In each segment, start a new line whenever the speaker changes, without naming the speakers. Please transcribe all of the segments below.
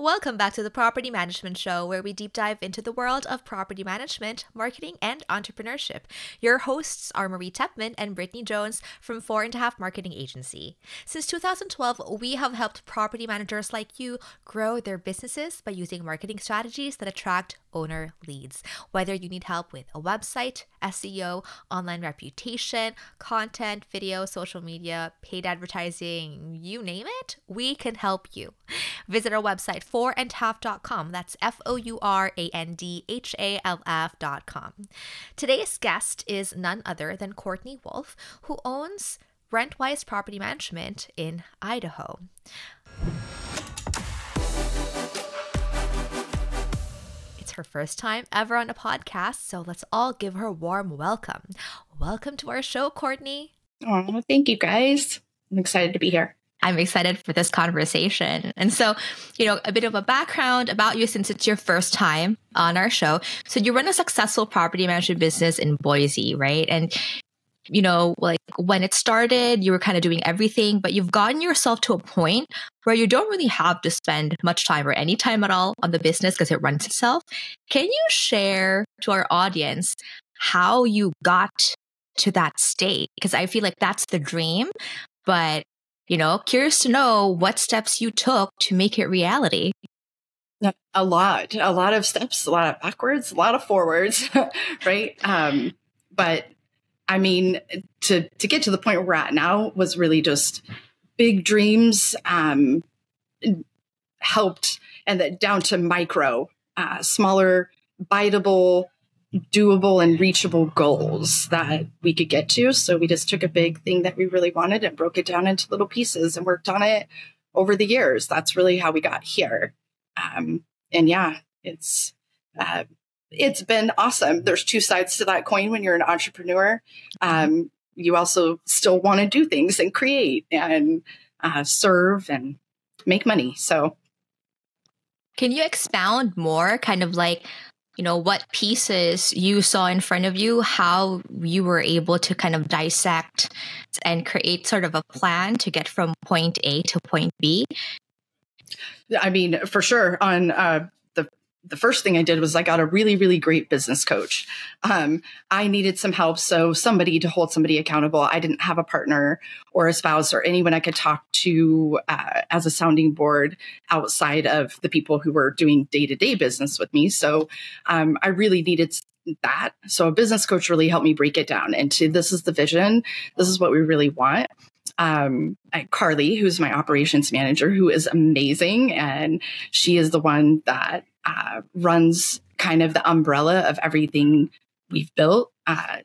Welcome back to the Property Management Show, where we deep dive into the world of property management, marketing, and entrepreneurship. Your hosts are Marie Tepman and Brittany Jones from Four and a Half Marketing Agency. Since 2012, we have helped property managers like you grow their businesses by using marketing strategies that attract owner leads. Whether you need help with a website, SEO, online reputation, content, video, social media, paid advertising, you name it, we can help you. Visit our website fourandhalf.com. That's F O U R A N D H A L F.com. Today's guest is none other than Courtney Wolf, who owns RentWise Property Management in Idaho. It's her first time ever on a podcast, so let's all give her a warm welcome. Welcome to our show, Courtney.
Oh, thank you guys. I'm excited to be here.
I'm excited for this conversation. And so, you know, a bit of a background about you since it's your first time on our show. So, you run a successful property management business in Boise, right? And, you know, like when it started, you were kind of doing everything, but you've gotten yourself to a point where you don't really have to spend much time or any time at all on the business because it runs itself. Can you share to our audience how you got to that state? Because I feel like that's the dream, but you know, curious to know what steps you took to make it reality.
A lot, a lot of steps, a lot of backwards, a lot of forwards, right? Um, but I mean, to to get to the point where we're at now was really just big dreams um, helped, and that down to micro, uh, smaller, biteable doable and reachable goals that we could get to. So we just took a big thing that we really wanted and broke it down into little pieces and worked on it over the years. That's really how we got here. Um, and yeah, it's uh, it's been awesome. There's two sides to that coin when you're an entrepreneur. Um, you also still want to do things and create and uh, serve and make money. So,
can you expound more, kind of like you know what pieces you saw in front of you how you were able to kind of dissect and create sort of a plan to get from point a to point b
i mean for sure on uh, the first thing I did was I got a really, really great business coach. Um, I needed some help. So somebody to hold somebody accountable. I didn't have a partner or a spouse or anyone I could talk to uh, as a sounding board outside of the people who were doing day to day business with me. So um, I really needed that. So a business coach really helped me break it down into this is the vision. This is what we really want um, Carly, who's my operations manager, who is amazing. And she is the one that uh, runs kind of the umbrella of everything we've built. Uh,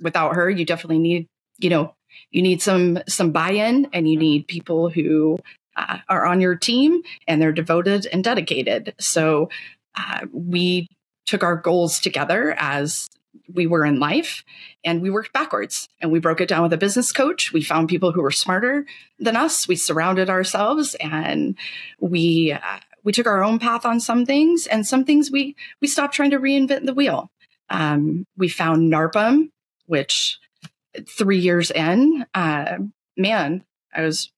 without her, you definitely need, you know, you need some some buy-in, and you need people who uh, are on your team and they're devoted and dedicated. So uh, we took our goals together as we were in life and we worked backwards and we broke it down with a business coach we found people who were smarter than us we surrounded ourselves and we uh, we took our own path on some things and some things we we stopped trying to reinvent the wheel um, we found NARPM which three years in uh, man i was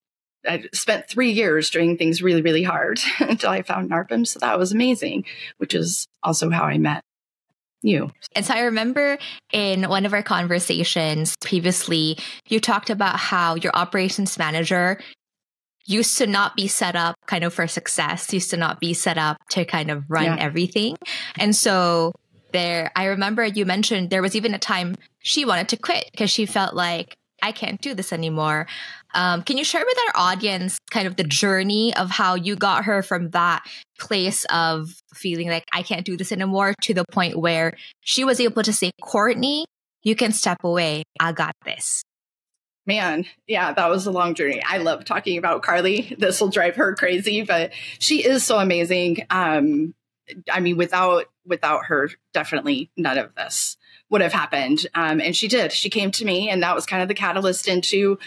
I spent three years doing things really, really hard until I found NARPM. So that was amazing, which is also how I met you.
And so I remember in one of our conversations previously, you talked about how your operations manager used to not be set up kind of for success, used to not be set up to kind of run yeah. everything. And so there, I remember you mentioned there was even a time she wanted to quit because she felt like, I can't do this anymore. Um, can you share with our audience kind of the journey of how you got her from that place of feeling like I can't do this anymore to the point where she was able to say, Courtney, you can step away. I got this.
Man, yeah, that was a long journey. I love talking about Carly. This will drive her crazy, but she is so amazing. Um, I mean, without without her, definitely none of this would have happened. Um, and she did. She came to me, and that was kind of the catalyst into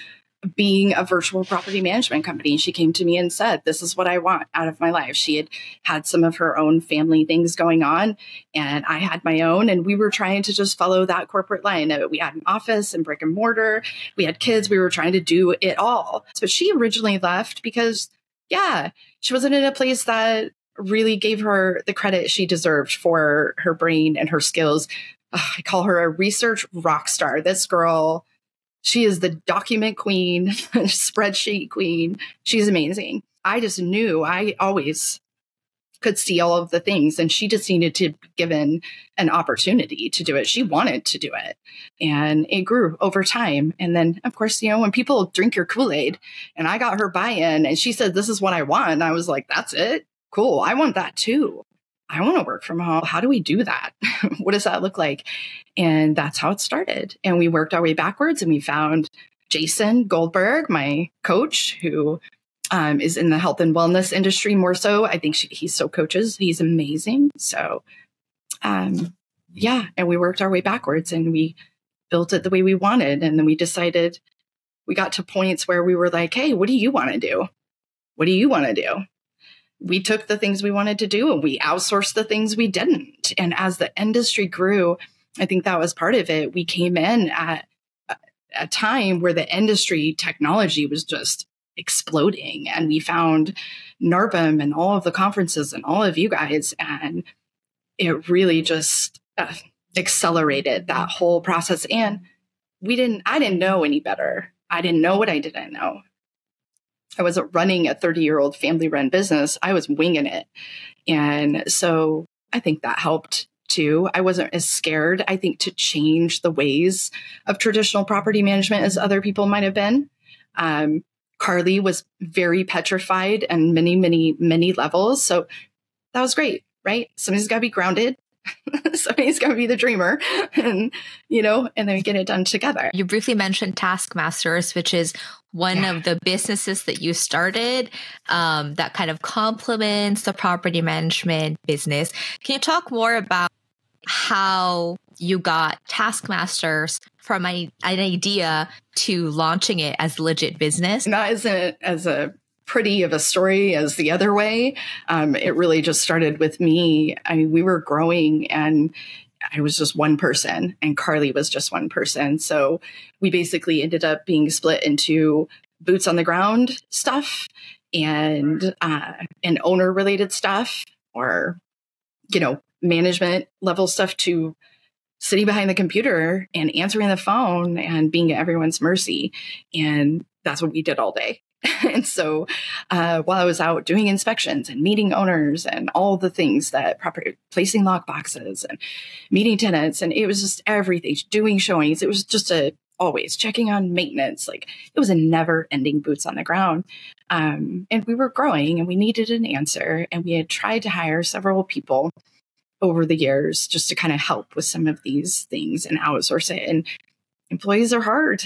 being a virtual property management company. She came to me and said, This is what I want out of my life. She had had some of her own family things going on, and I had my own. And we were trying to just follow that corporate line. Uh, we had an office and brick and mortar, we had kids, we were trying to do it all. So she originally left because, yeah, she wasn't in a place that really gave her the credit she deserved for her brain and her skills. I call her a research rock star. This girl, she is the document queen, spreadsheet queen. She's amazing. I just knew I always could see all of the things and she just needed to be given an opportunity to do it. She wanted to do it and it grew over time. And then of course you know when people drink your kool-aid and i got her buy-in and she said this is what i want and i was like that's it? Cool. I want that too I want to work from home. How do we do that? what does that look like? And that's how it started. And we worked our way backwards and we found Jason Goldberg, my coach, who um, is in the health and wellness industry more so. I think she, he so coaches. He's amazing. So, um, yeah. And we worked our way backwards and we built it the way we wanted. And then we decided we got to points where we were like, hey, what do you want to do? What do you want to do? We took the things we wanted to do and we outsourced the things we didn't. And as the industry grew, I think that was part of it. We came in at a time where the industry technology was just exploding and we found NARPM and all of the conferences and all of you guys and it really just uh, accelerated that whole process and we didn't I didn't know any better. I didn't know what I didn't know. I wasn't running a 30 year old family run business. I was winging it. And so I think that helped too. I wasn't as scared, I think, to change the ways of traditional property management as other people might have been. Um, Carly was very petrified and many, many, many levels. So that was great, right? Somebody's got to be grounded. Somebody's got to be the dreamer and you know and then we get it done together.
You briefly mentioned Taskmasters which is one yeah. of the businesses that you started um, that kind of complements the property management business. Can you talk more about how you got Taskmasters from a, an idea to launching it as legit business?
Not as a as a pretty of a story as the other way. Um, it really just started with me. I mean, we were growing and I was just one person and Carly was just one person. So we basically ended up being split into boots on the ground stuff and uh, and owner related stuff or you know management level stuff to sitting behind the computer and answering the phone and being at everyone's mercy and that's what we did all day and so uh, while I was out doing inspections and meeting owners and all the things that property placing lock boxes and meeting tenants, and it was just everything, doing showings. It was just a always checking on maintenance. Like it was a never ending boots on the ground. Um, and we were growing and we needed an answer. And we had tried to hire several people over the years just to kind of help with some of these things and outsource it. And employees are hard.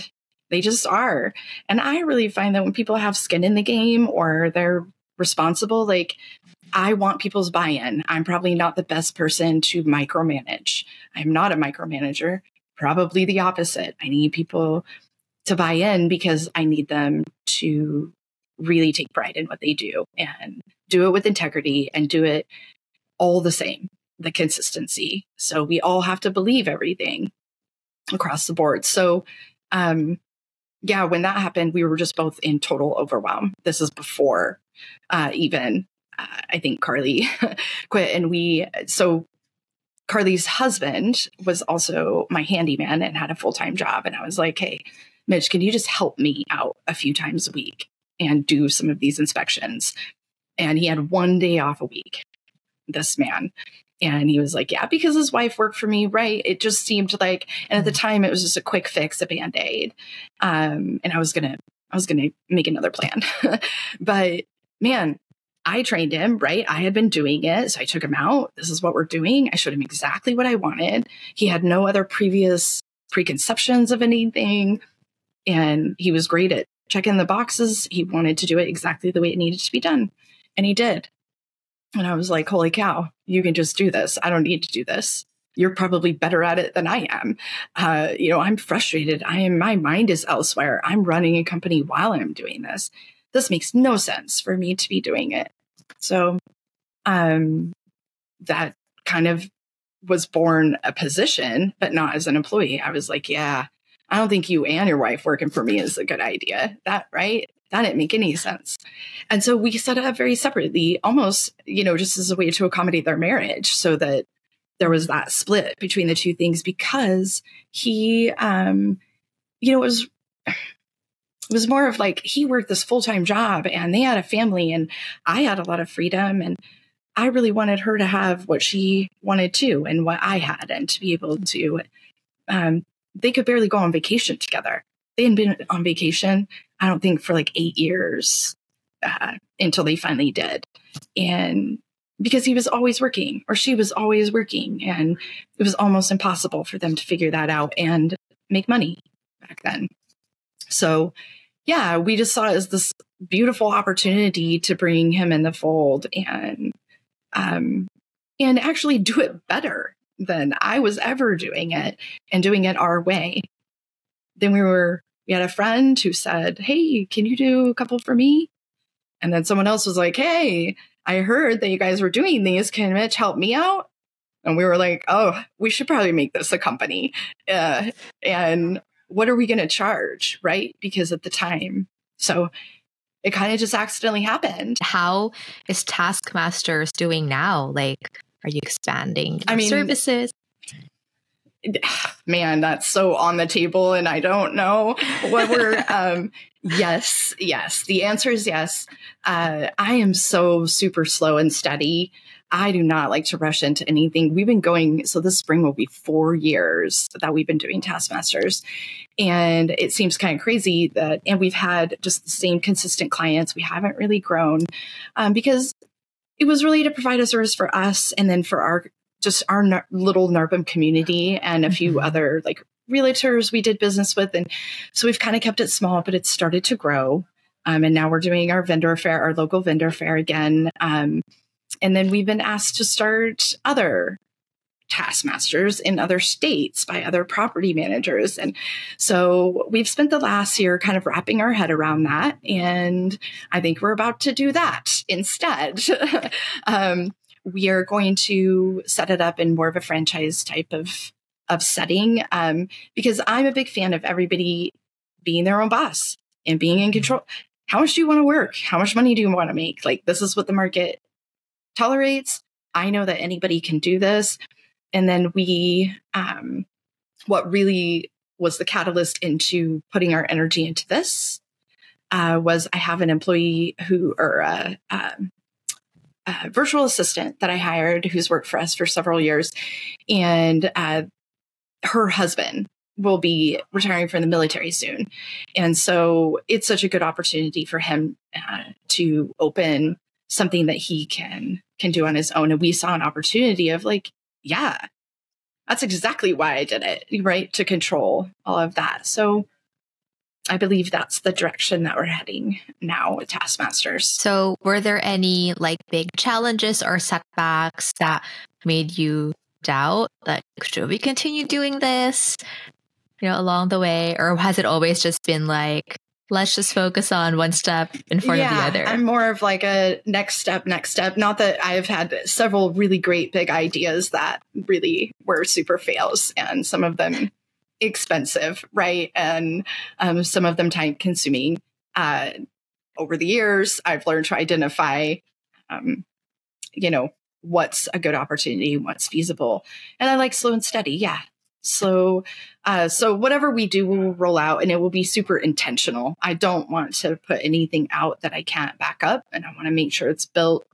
They just are. And I really find that when people have skin in the game or they're responsible, like I want people's buy in. I'm probably not the best person to micromanage. I'm not a micromanager, probably the opposite. I need people to buy in because I need them to really take pride in what they do and do it with integrity and do it all the same, the consistency. So we all have to believe everything across the board. So um, yeah, when that happened, we were just both in total overwhelm. This is before uh, even uh, I think Carly quit, and we so Carly's husband was also my handyman and had a full time job, and I was like, hey, Mitch, can you just help me out a few times a week and do some of these inspections? And he had one day off a week. This man, and he was like, Yeah, because his wife worked for me, right? It just seemed like, and at the mm-hmm. time it was just a quick fix, a band aid. Um, and I was going to, I was going to make another plan. but man, I trained him, right? I had been doing it. So I took him out. This is what we're doing. I showed him exactly what I wanted. He had no other previous preconceptions of anything. And he was great at checking the boxes. He wanted to do it exactly the way it needed to be done. And he did. And I was like, holy cow, you can just do this. I don't need to do this. You're probably better at it than I am. Uh, you know, I'm frustrated. I am, my mind is elsewhere. I'm running a company while I'm doing this. This makes no sense for me to be doing it. So, um, that kind of was born a position, but not as an employee. I was like, yeah, I don't think you and your wife working for me is a good idea. That, right? That didn't make any sense. And so we set it up very separately, almost, you know, just as a way to accommodate their marriage so that there was that split between the two things because he, um, you know, it was, it was more of like he worked this full time job and they had a family and I had a lot of freedom and I really wanted her to have what she wanted too and what I had and to be able to, um, they could barely go on vacation together. They hadn't been on vacation, I don't think, for like eight years uh, until they finally did. And because he was always working or she was always working, and it was almost impossible for them to figure that out and make money back then. So, yeah, we just saw it as this beautiful opportunity to bring him in the fold and um, and actually do it better than I was ever doing it and doing it our way. Then we were, we had a friend who said, Hey, can you do a couple for me? And then someone else was like, Hey, I heard that you guys were doing these. Can Mitch help me out? And we were like, Oh, we should probably make this a company. Uh, and what are we going to charge? Right. Because at the time, so it kind of just accidentally happened.
How is Taskmasters doing now? Like, are you expanding
I mean,
services?
Man, that's so on the table, and I don't know what we're. um, yes, yes. The answer is yes. Uh, I am so super slow and steady. I do not like to rush into anything. We've been going, so this spring will be four years that we've been doing Taskmasters. And it seems kind of crazy that, and we've had just the same consistent clients. We haven't really grown um, because it was really to provide a service for us and then for our just our nar- little NARPM community and a few mm-hmm. other like realtors we did business with. And so we've kind of kept it small, but it's started to grow. Um, and now we're doing our vendor fair, our local vendor fair again. Um, and then we've been asked to start other Taskmasters in other states by other property managers. And so we've spent the last year kind of wrapping our head around that. And I think we're about to do that instead. um, we are going to set it up in more of a franchise type of of setting um, because I'm a big fan of everybody being their own boss and being in control. How much do you want to work? How much money do you want to make? Like this is what the market tolerates. I know that anybody can do this. And then we, um, what really was the catalyst into putting our energy into this uh, was I have an employee who, or a, a, virtual assistant that I hired who's worked for us for several years. And uh, her husband will be retiring from the military soon. And so it's such a good opportunity for him uh, to open something that he can can do on his own and we saw an opportunity of like yeah, that's exactly why I did it, right? To control all of that. So I believe that's the direction that we're heading now with Taskmasters.
So, were there any like big challenges or setbacks that made you doubt that should we continue doing this, you know, along the way? Or has it always just been like, let's just focus on one step in front yeah, of the other.
I'm more of like a next step, next step. Not that I've had several really great big ideas that really were super fails and some of them expensive, right? And um, some of them time consuming. Uh, over the years, I've learned to identify, um, you know, what's a good opportunity, what's feasible. And I like slow and steady. Yeah, so, uh, so whatever we do, we'll roll out, and it will be super intentional. I don't want to put anything out that I can't back up, and I want to make sure it's built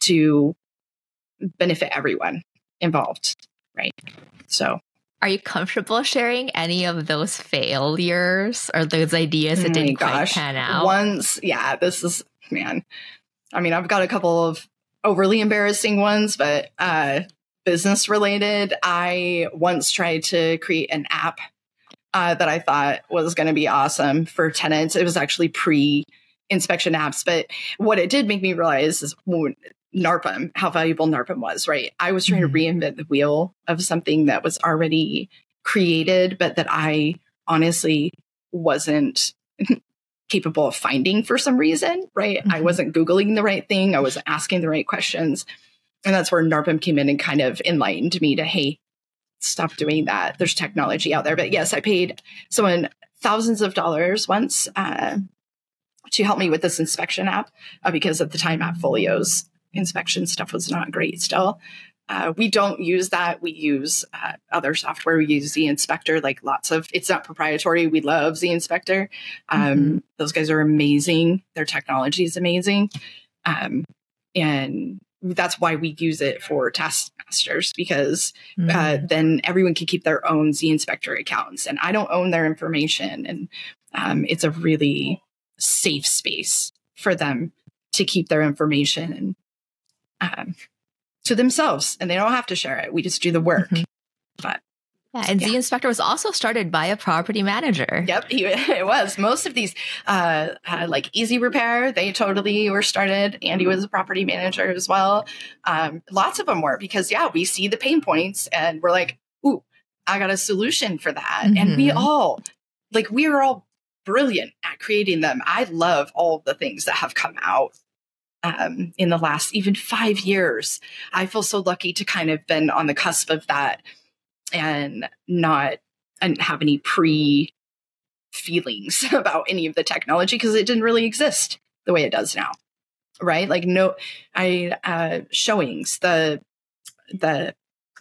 to benefit everyone involved, right? So,
are you comfortable sharing any of those failures or those ideas that oh didn't gosh. quite pan out?
Once, yeah, this is man. I mean, I've got a couple of overly embarrassing ones, but uh, business related. I once tried to create an app uh, that I thought was going to be awesome for tenants. It was actually pre inspection apps, but what it did make me realize is NARPM, how valuable NARPM was, right? I was trying mm-hmm. to reinvent the wheel of something that was already created, but that I honestly wasn't capable of finding for some reason, right? Mm-hmm. I wasn't Googling the right thing. I wasn't asking the right questions. And that's where NARPM came in and kind of enlightened me to, hey, stop doing that. There's technology out there. But yes, I paid someone thousands of dollars once uh, to help me with this inspection app uh, because at the time AppFolio's inspection stuff was not great still. Uh, we don't use that. We use uh, other software. We use zInspector, like lots of. It's not proprietary. We love zInspector. Um, mm-hmm. Those guys are amazing. Their technology is amazing, um, and that's why we use it for Taskmasters because uh, mm-hmm. uh, then everyone can keep their own zInspector accounts, and I don't own their information, and um, it's a really safe space for them to keep their information and um, to themselves and they don't have to share it. We just do the work. Mm-hmm. But
yeah, and yeah. zInspector was also started by a property manager.
Yep, he, it was. Most of these, uh, uh, like Easy Repair, they totally were started. Andy was a property manager as well. Um, lots of them were because, yeah, we see the pain points and we're like, ooh, I got a solution for that. Mm-hmm. And we mm-hmm. all, like, we are all brilliant at creating them. I love all the things that have come out um, in the last even five years. I feel so lucky to kind of been on the cusp of that and not and have any pre feelings about any of the technology because it didn't really exist the way it does now right like no i uh showings the the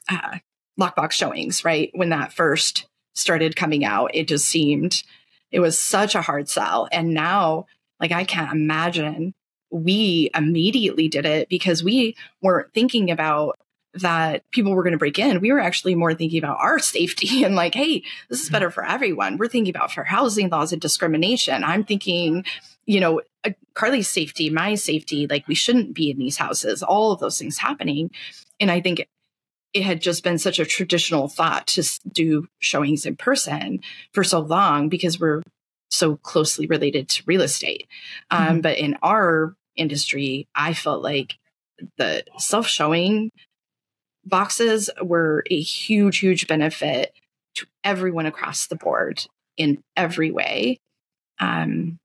uh lockbox showings right when that first started coming out it just seemed it was such a hard sell and now like i can't imagine we immediately did it because we weren't thinking about that people were going to break in. We were actually more thinking about our safety and like, hey, this is mm-hmm. better for everyone. We're thinking about fair housing laws and discrimination. I'm thinking, you know, uh, Carly's safety, my safety, like we shouldn't be in these houses, all of those things happening. And I think it had just been such a traditional thought to do showings in person for so long because we're so closely related to real estate. Um, mm-hmm. But in our industry, I felt like the self showing boxes were a huge, huge benefit to everyone across the board in every way. Um,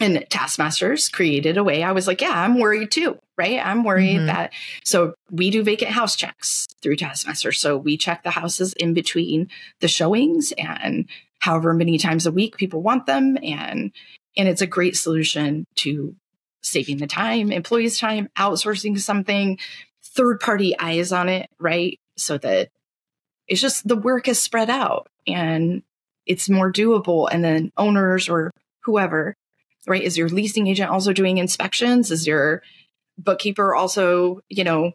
and Taskmasters created a way I was like, yeah, I'm worried too, right? I'm worried mm-hmm. that. So we do vacant house checks through Taskmaster. So we check the houses in between the showings and however many times a week people want them. And, and it's a great solution to saving the time, employees' time, outsourcing something, third party eyes on it, right? So that it's just the work is spread out and it's more doable. And then owners or whoever, right? Is your leasing agent also doing inspections? Is your bookkeeper also, you know,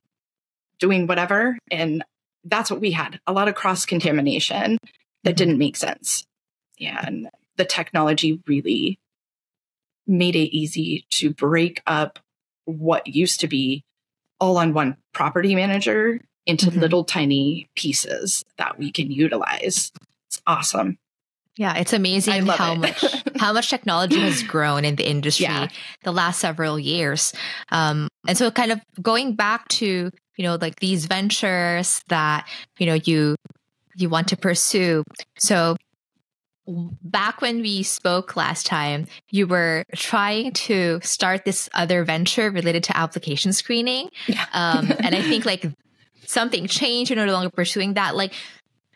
doing whatever? And that's what we had a lot of cross contamination that mm-hmm. didn't make sense. Yeah, And the technology really made it easy to break up what used to be all on one property manager into mm-hmm. little tiny pieces that we can utilize. It's awesome.
Yeah, it's amazing how it. much how much technology has grown in the industry yeah. the last several years. Um, and so, kind of going back to you know like these ventures that you know you you want to pursue. So back when we spoke last time, you were trying to start this other venture related to application screening. Yeah. um, and I think like something changed. You're no longer pursuing that. Like,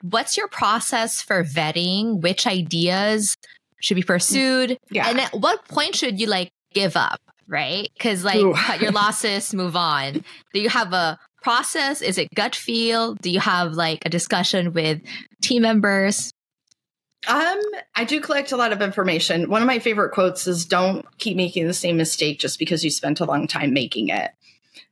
what's your process for vetting which ideas should be pursued? Yeah. And at what point should you like give up? Right? Because like Ooh. cut your losses, move on. Do you have a process? Is it gut feel? Do you have like a discussion with team members?
Um, I do collect a lot of information. One of my favorite quotes is don't keep making the same mistake just because you spent a long time making it.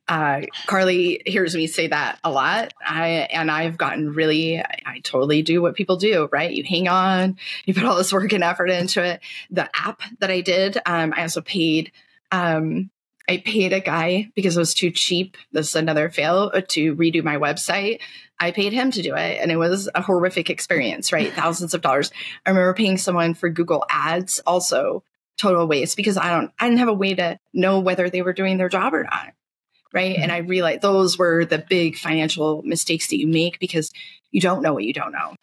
Uh, Carly hears me say that a lot. I and I've gotten really I, I, totally do what people do, right? You hang on, you put all this work and effort into it. The app that I did, um, I also paid um, I paid a guy because it was too cheap. This is another fail uh, to redo my website. I paid him to do it and it was a horrific experience, right? Thousands of dollars. I remember paying someone for Google ads also total waste because I don't, I didn't have a way to know whether they were doing their job or not. Right. Mm-hmm. And I realized those were the big financial mistakes that you make because you don't know what you don't know.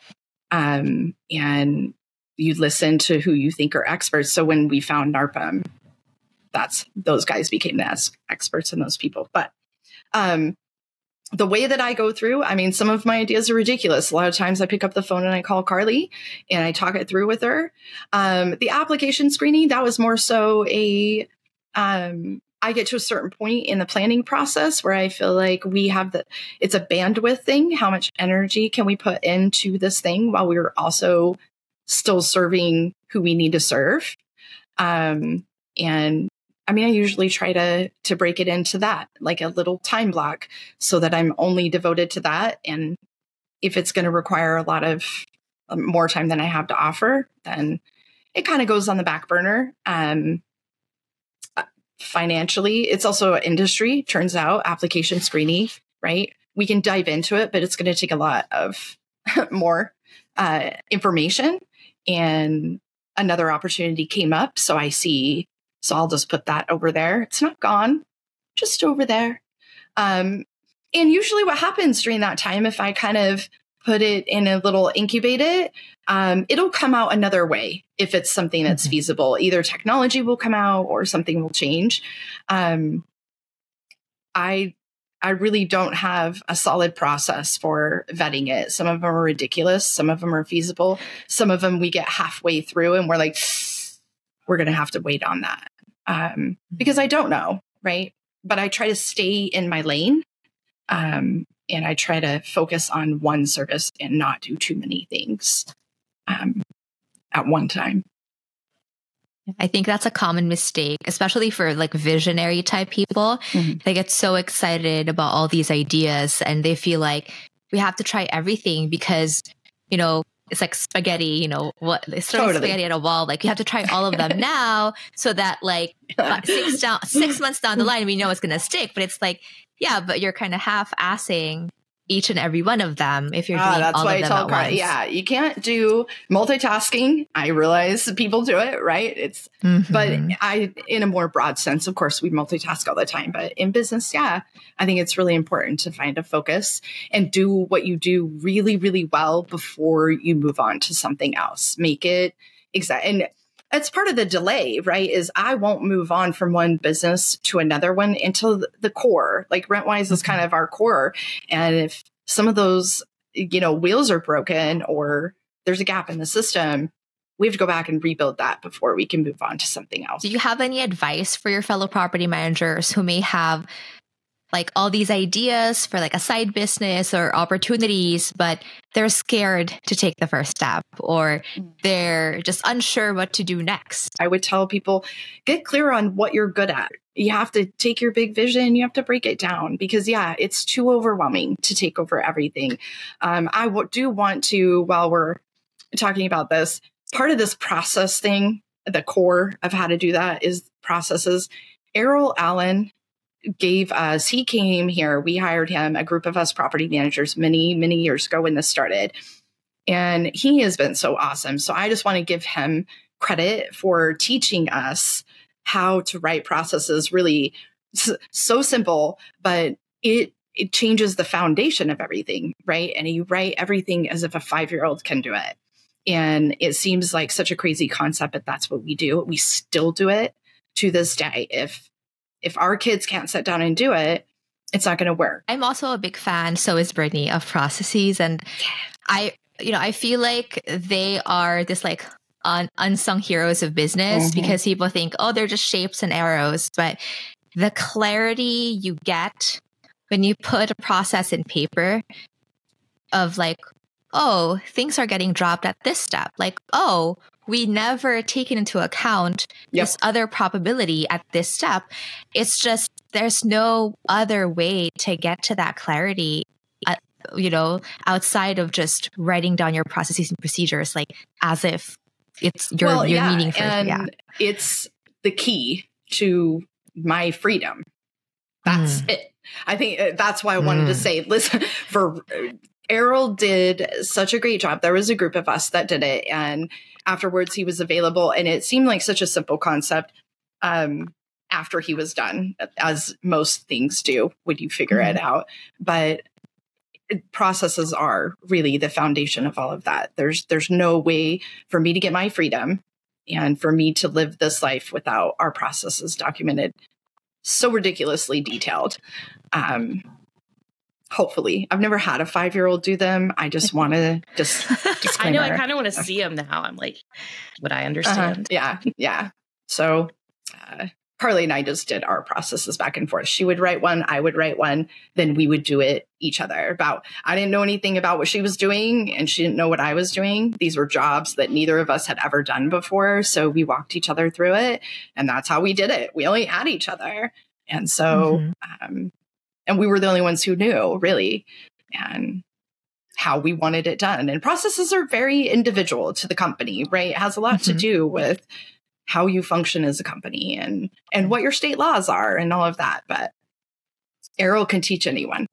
Um, and you listen to who you think are experts. So when we found NARPM, that's those guys became the experts and those people. But um, the way that I go through, I mean, some of my ideas are ridiculous. A lot of times I pick up the phone and I call Carly and I talk it through with her. Um, the application screening, that was more so a, um, I get to a certain point in the planning process where I feel like we have the, it's a bandwidth thing. How much energy can we put into this thing while we're also still serving who we need to serve? Um, and I mean, I usually try to to break it into that, like a little time block, so that I'm only devoted to that. And if it's going to require a lot of um, more time than I have to offer, then it kind of goes on the back burner. Um, uh, financially, it's also industry. Turns out, application screening, right? We can dive into it, but it's going to take a lot of more uh, information. And another opportunity came up, so I see so I'll just put that over there. It's not gone, just over there. Um, and usually, what happens during that time, if I kind of put it in a little incubated, um, it'll come out another way if it's something that's mm-hmm. feasible. Either technology will come out or something will change. Um, I I really don't have a solid process for vetting it. Some of them are ridiculous. Some of them are feasible. Some of them we get halfway through and we're like, we're going to have to wait on that um, because I don't know, right? But I try to stay in my lane. Um, and I try to focus on one service and not do too many things um, at one time.
I think that's a common mistake, especially for like visionary type people. Mm-hmm. They get so excited about all these ideas and they feel like we have to try everything because, you know, it's like spaghetti, you know, what it's throwing totally. spaghetti at a wall. Like you have to try all of them now so that like six down six months down the line we know it's gonna stick. But it's like, yeah, but you're kind of half assing each and every one of them if you're ah, doing that's all why of them I tell Carl,
yeah you can't do multitasking. I realize people do it right? It's mm-hmm. but i in a more broad sense of course we multitask all the time but in business yeah i think it's really important to find a focus and do what you do really really well before you move on to something else. Make it exact and it's part of the delay, right? Is I won't move on from one business to another one until the core. Like RentWise is kind mm-hmm. of our core. And if some of those, you know, wheels are broken or there's a gap in the system, we have to go back and rebuild that before we can move on to something else.
Do you have any advice for your fellow property managers who may have like all these ideas for like a side business or opportunities, but they're scared to take the first step or they're just unsure what to do next.
I would tell people get clear on what you're good at. You have to take your big vision, you have to break it down because, yeah, it's too overwhelming to take over everything. Um, I w- do want to, while we're talking about this, part of this process thing, the core of how to do that is processes. Errol Allen gave us, he came here, we hired him, a group of us property managers many, many years ago when this started. And he has been so awesome. So I just want to give him credit for teaching us how to write processes really so simple, but it it changes the foundation of everything, right? And you write everything as if a five year old can do it. And it seems like such a crazy concept, but that's what we do. We still do it to this day. If if our kids can't sit down and do it, it's not going to work.
I'm also a big fan, so is Brittany, of processes. And I, you know, I feel like they are this like un- unsung heroes of business mm-hmm. because people think, oh, they're just shapes and arrows. But the clarity you get when you put a process in paper of like, oh, things are getting dropped at this step. Like, oh, we never taken into account yep. this other probability at this step. It's just there's no other way to get to that clarity. Uh, you know, outside of just writing down your processes and procedures, like as if it's your well, your yeah, meaning for
and yeah. It's the key to my freedom. That's mm. it. I think uh, that's why I wanted mm. to say, listen, for Errol did such a great job. There was a group of us that did it, and afterwards he was available, and it seemed like such a simple concept. Um, after he was done, as most things do when you figure mm-hmm. it out, but processes are really the foundation of all of that. There's there's no way for me to get my freedom and for me to live this life without our processes documented so ridiculously detailed. Um, hopefully i've never had a five year old do them i just want to just
i know i kind of want to see them now i'm like would i uh-huh. understand
uh-huh. yeah yeah so uh, Carly and I just did our processes back and forth. She would write one, I would write one, then we would do it each other about I didn't know anything about what she was doing and she didn't know what I was doing. These were jobs that neither of us had ever done before, so we walked each other through it and that's how we did it. We only had each other. And so mm-hmm. um and we were the only ones who knew, really. And how we wanted it done. And processes are very individual to the company, right? It has a lot mm-hmm. to do with how you function as a company and and what your state laws are and all of that but Errol can teach anyone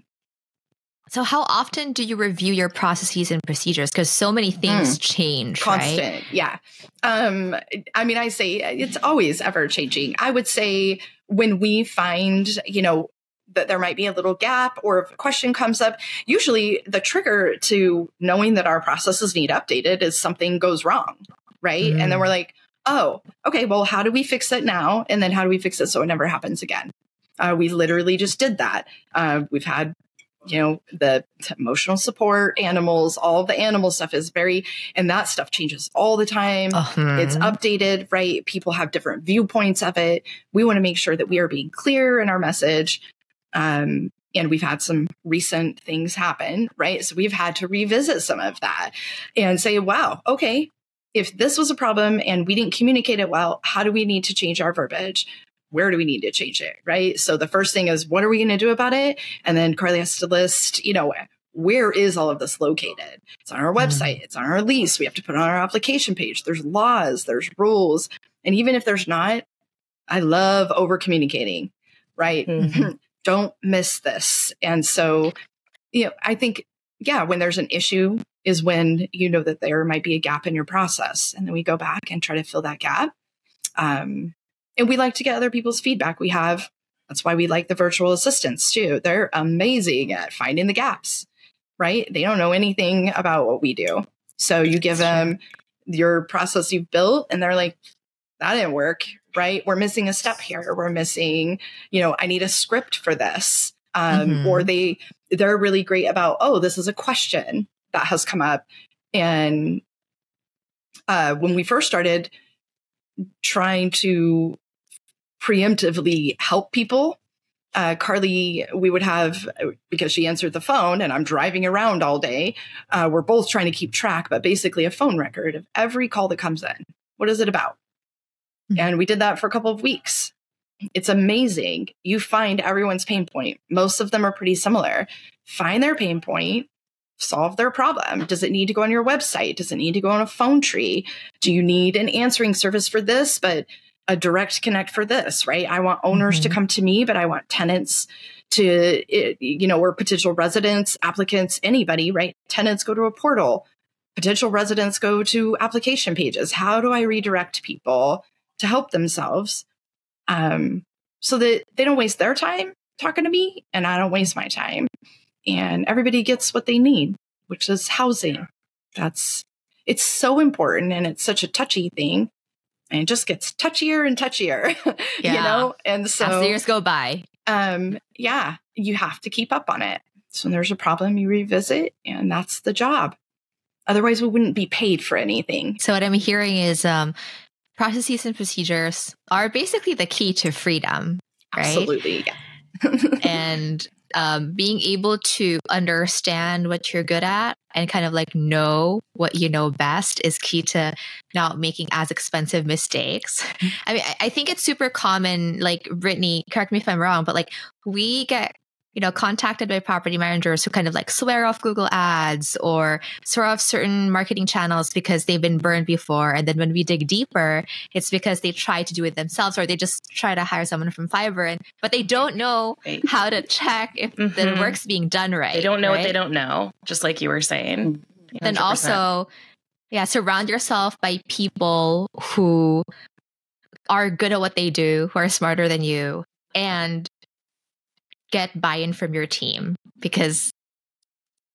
so how often do you review your processes and procedures because so many things mm. change
constant
right?
yeah um i mean i say it's always ever changing i would say when we find you know that there might be a little gap or if a question comes up usually the trigger to knowing that our processes need updated is something goes wrong right mm. and then we're mm. like oh, okay, well, how do we fix it now? And then how do we fix it so it never happens again? Uh, we literally just did that. Uh, we've had, you know, the emotional support, animals, all the animal stuff is very, and that stuff changes all the time. Uh-huh. It's updated, right? People have different viewpoints of it. We want to make sure that we are being clear in our message. Um, and we've had some recent things happen, right? So we've had to revisit some of that and say, wow, okay, if this was a problem and we didn't communicate it well, how do we need to change our verbiage? Where do we need to change it? Right. So the first thing is, what are we going to do about it? And then Carly has to list, you know, where is all of this located? It's on our mm-hmm. website. Mm-hmm. It's on our lease. We have to put it on our application page. There's laws, there's rules. And even if there's not, I love over communicating, right? Mm-hmm. Don't miss this. And so, you know, I think, yeah, when there's an issue, is when you know that there might be a gap in your process. And then we go back and try to fill that gap. Um, and we like to get other people's feedback. We have, that's why we like the virtual assistants too. They're amazing at finding the gaps, right? They don't know anything about what we do. So you give them your process you've built and they're like, that didn't work, right? We're missing a step here. We're missing, you know, I need a script for this. Um, mm-hmm. or they, they're really great about, oh, this is a question that has come up. And uh, when we first started trying to preemptively help people, uh, Carly, we would have, because she answered the phone and I'm driving around all day, uh, we're both trying to keep track, but basically a phone record of every call that comes in. What is it about? Mm-hmm. And we did that for a couple of weeks. It's amazing. You find everyone's pain point. Most of them are pretty similar. Find their pain point, solve their problem? Does it need to go on your website? Does it need to go on a phone tree? Do you need an answering service for this, but a direct connect for this, right? I want owners mm-hmm. to come to me, but I want tenants to, you know, or potential residents, applicants, anybody, right? Tenants go to a portal, potential residents go to application pages. How do I redirect people to help themselves um, so that they don't waste their time talking to me and I don't waste my time? and everybody gets what they need, which is housing. That's it's so important and it's such a touchy thing. And it just gets touchier and touchier, yeah. you know? And so
as the years go by.
Um, yeah, you have to keep up on it. So when there's a problem, you revisit, and that's the job. Otherwise, we wouldn't be paid for anything.
So what I'm hearing is um, processes and procedures are basically the key to freedom, right?
Absolutely.
Yeah. and um, being able to understand what you're good at and kind of like know what you know best is key to not making as expensive mistakes. Mm-hmm. I mean, I think it's super common. Like Brittany, correct me if I'm wrong, but like we get you know, contacted by property managers who kind of like swear off Google ads or swear off certain marketing channels because they've been burned before. And then when we dig deeper, it's because they try to do it themselves or they just try to hire someone from Fiverr and but they don't know right. how to check if mm-hmm. the work's being done right.
They don't know right? what they don't know, just like you were saying.
100%. Then also, yeah, surround yourself by people who are good at what they do, who are smarter than you, and get buy-in from your team because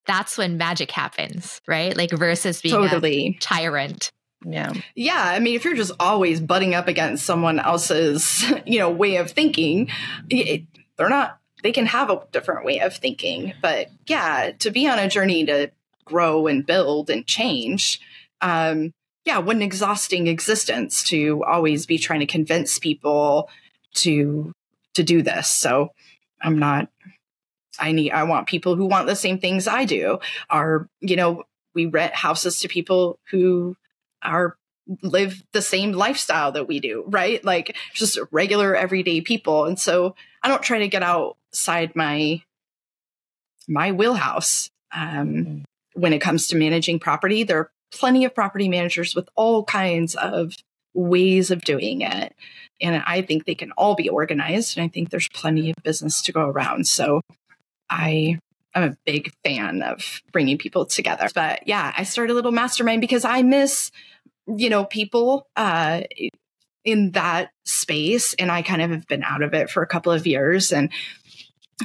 that's when magic happens, right? Like versus being totally. a tyrant.
Yeah.
Yeah. I mean, if you're just always butting up against someone else's, you know, way of thinking, it, they're not they can have a different way of thinking. But yeah, to be on a journey to grow and build and change, um, yeah, what an exhausting existence to always be trying to convince people to to do this. So I'm not I need I want people who want the same things I do. Are, you know, we rent houses to people who are live the same lifestyle that we do, right? Like just regular everyday people. And so I don't try to get outside my my wheelhouse. Um, mm. when it comes to managing property, there are plenty of property managers with all kinds of ways of doing it. And I think they can all be organized. And I think there's plenty of business to go around. So I am a big fan of bringing people together. But yeah, I started a little mastermind because I miss you know, people uh, in that space. And I kind of have been out of it for a couple of years. And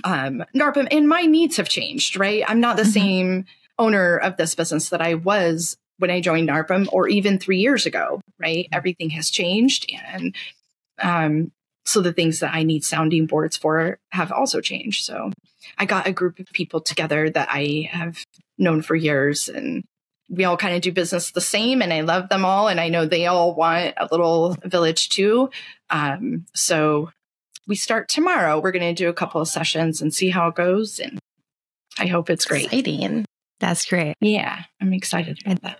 um, NARPM and my needs have changed, right? I'm not the mm-hmm. same owner of this business that I was when I joined NARPM or even three years ago, right? Mm-hmm. Everything has changed. And um, so the things that I need sounding boards for have also changed. So I got a group of people together that I have known for years and we all kind of do business the same and I love them all. And I know they all want a little village too. Um, so we start tomorrow. We're going to do a couple of sessions and see how it goes. And I hope it's great.
Exciting.
That's great.
Yeah, I'm excited about that.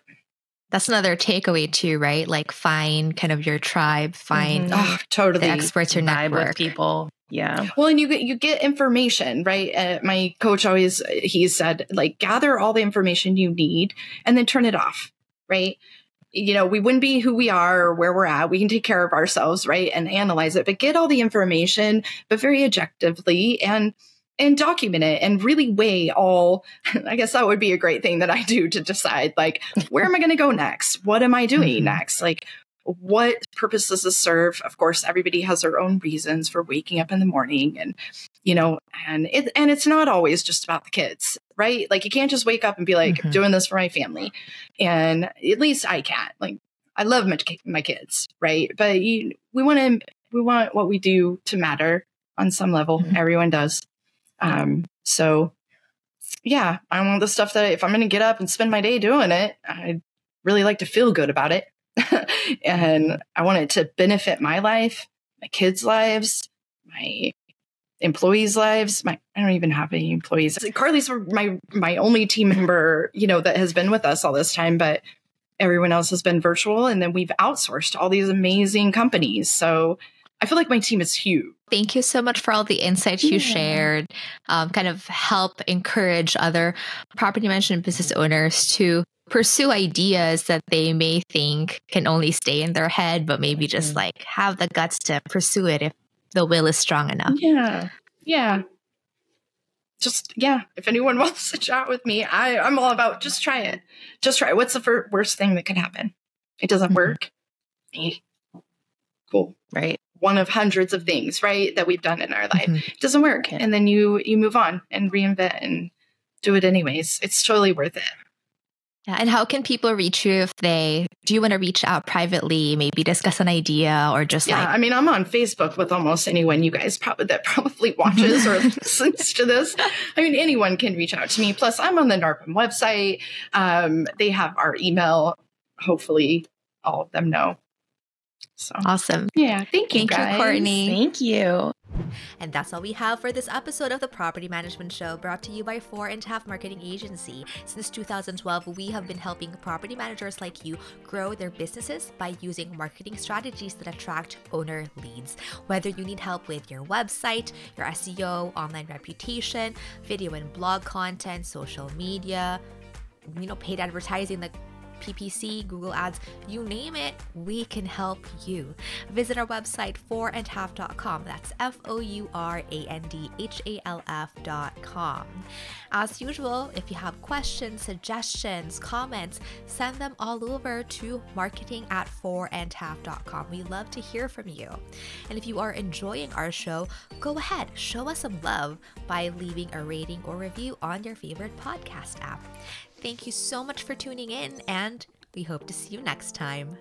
That's another takeaway too, right? Like find kind of your tribe, find mm-hmm. oh,
totally
the experts, your network,
people. Yeah.
Well, and you get you get information, right? Uh, my coach always he said like gather all the information you need and then turn it off, right? You know, we wouldn't be who we are or where we're at. We can take care of ourselves, right? And analyze it, but get all the information, but very objectively and and document it and really weigh all i guess that would be a great thing that i do to decide like where am i going to go next what am i doing mm-hmm. next like what purpose does this serve? Of course, everybody has their own reasons for waking up in the morning and you know, and it and it's not always just about the kids, right? Like you can't just wake up and be like, mm-hmm. doing this for my family. And at least I can't. Like I love my, my kids, right? But you, we want to we want what we do to matter on some level. Mm-hmm. Everyone does. Um, so yeah, I want the stuff that if I'm going to get up and spend my day doing it, I'd really like to feel good about it. and I want it to benefit my life, my kids' lives, my employees' lives. My I don't even have any employees. Carly's my my only team member, you know, that has been with us all this time, but everyone else has been virtual and then we've outsourced all these amazing companies. So I feel like my team is huge.
Thank you so much for all the insights you shared. Um, kind of help encourage other property management business owners to pursue ideas that they may think can only stay in their head, but maybe just mm-hmm. like have the guts to pursue it if the will is strong enough.
Yeah. Yeah. Just, yeah. If anyone wants to chat with me, I, I'm all about just try it. Just try it. What's the first, worst thing that could happen? It doesn't mm-hmm. work. Cool.
Right.
One of hundreds of things, right, that we've done in our life. Mm-hmm. It doesn't work. And then you you move on and reinvent and do it anyways. It's totally worth it.
Yeah, and how can people reach you if they do you want to reach out privately, maybe discuss an idea or just
yeah,
like
I mean I'm on Facebook with almost anyone you guys probably that probably watches or listens to this. I mean anyone can reach out to me. Plus I'm on the NARPM website. Um, they have our email. Hopefully all of them know.
So awesome.
Yeah. Thank you.
Thank
guys.
you, Courtney.
Thank you.
And that's all we have for this episode of the Property Management Show brought to you by Four and Half Marketing Agency. Since 2012, we have been helping property managers like you grow their businesses by using marketing strategies that attract owner leads. Whether you need help with your website, your SEO, online reputation, video and blog content, social media, you know, paid advertising like PPC, Google Ads, you name it, we can help you. Visit our website fourandhalf.com. That's F O U R A N D H A L F.com. As usual, if you have questions, suggestions, comments, send them all over to marketing at fourandhalf.com. We love to hear from you. And if you are enjoying our show, go ahead, show us some love by leaving a rating or review on your favorite podcast app. Thank you so much for tuning in, and we hope to see you next time.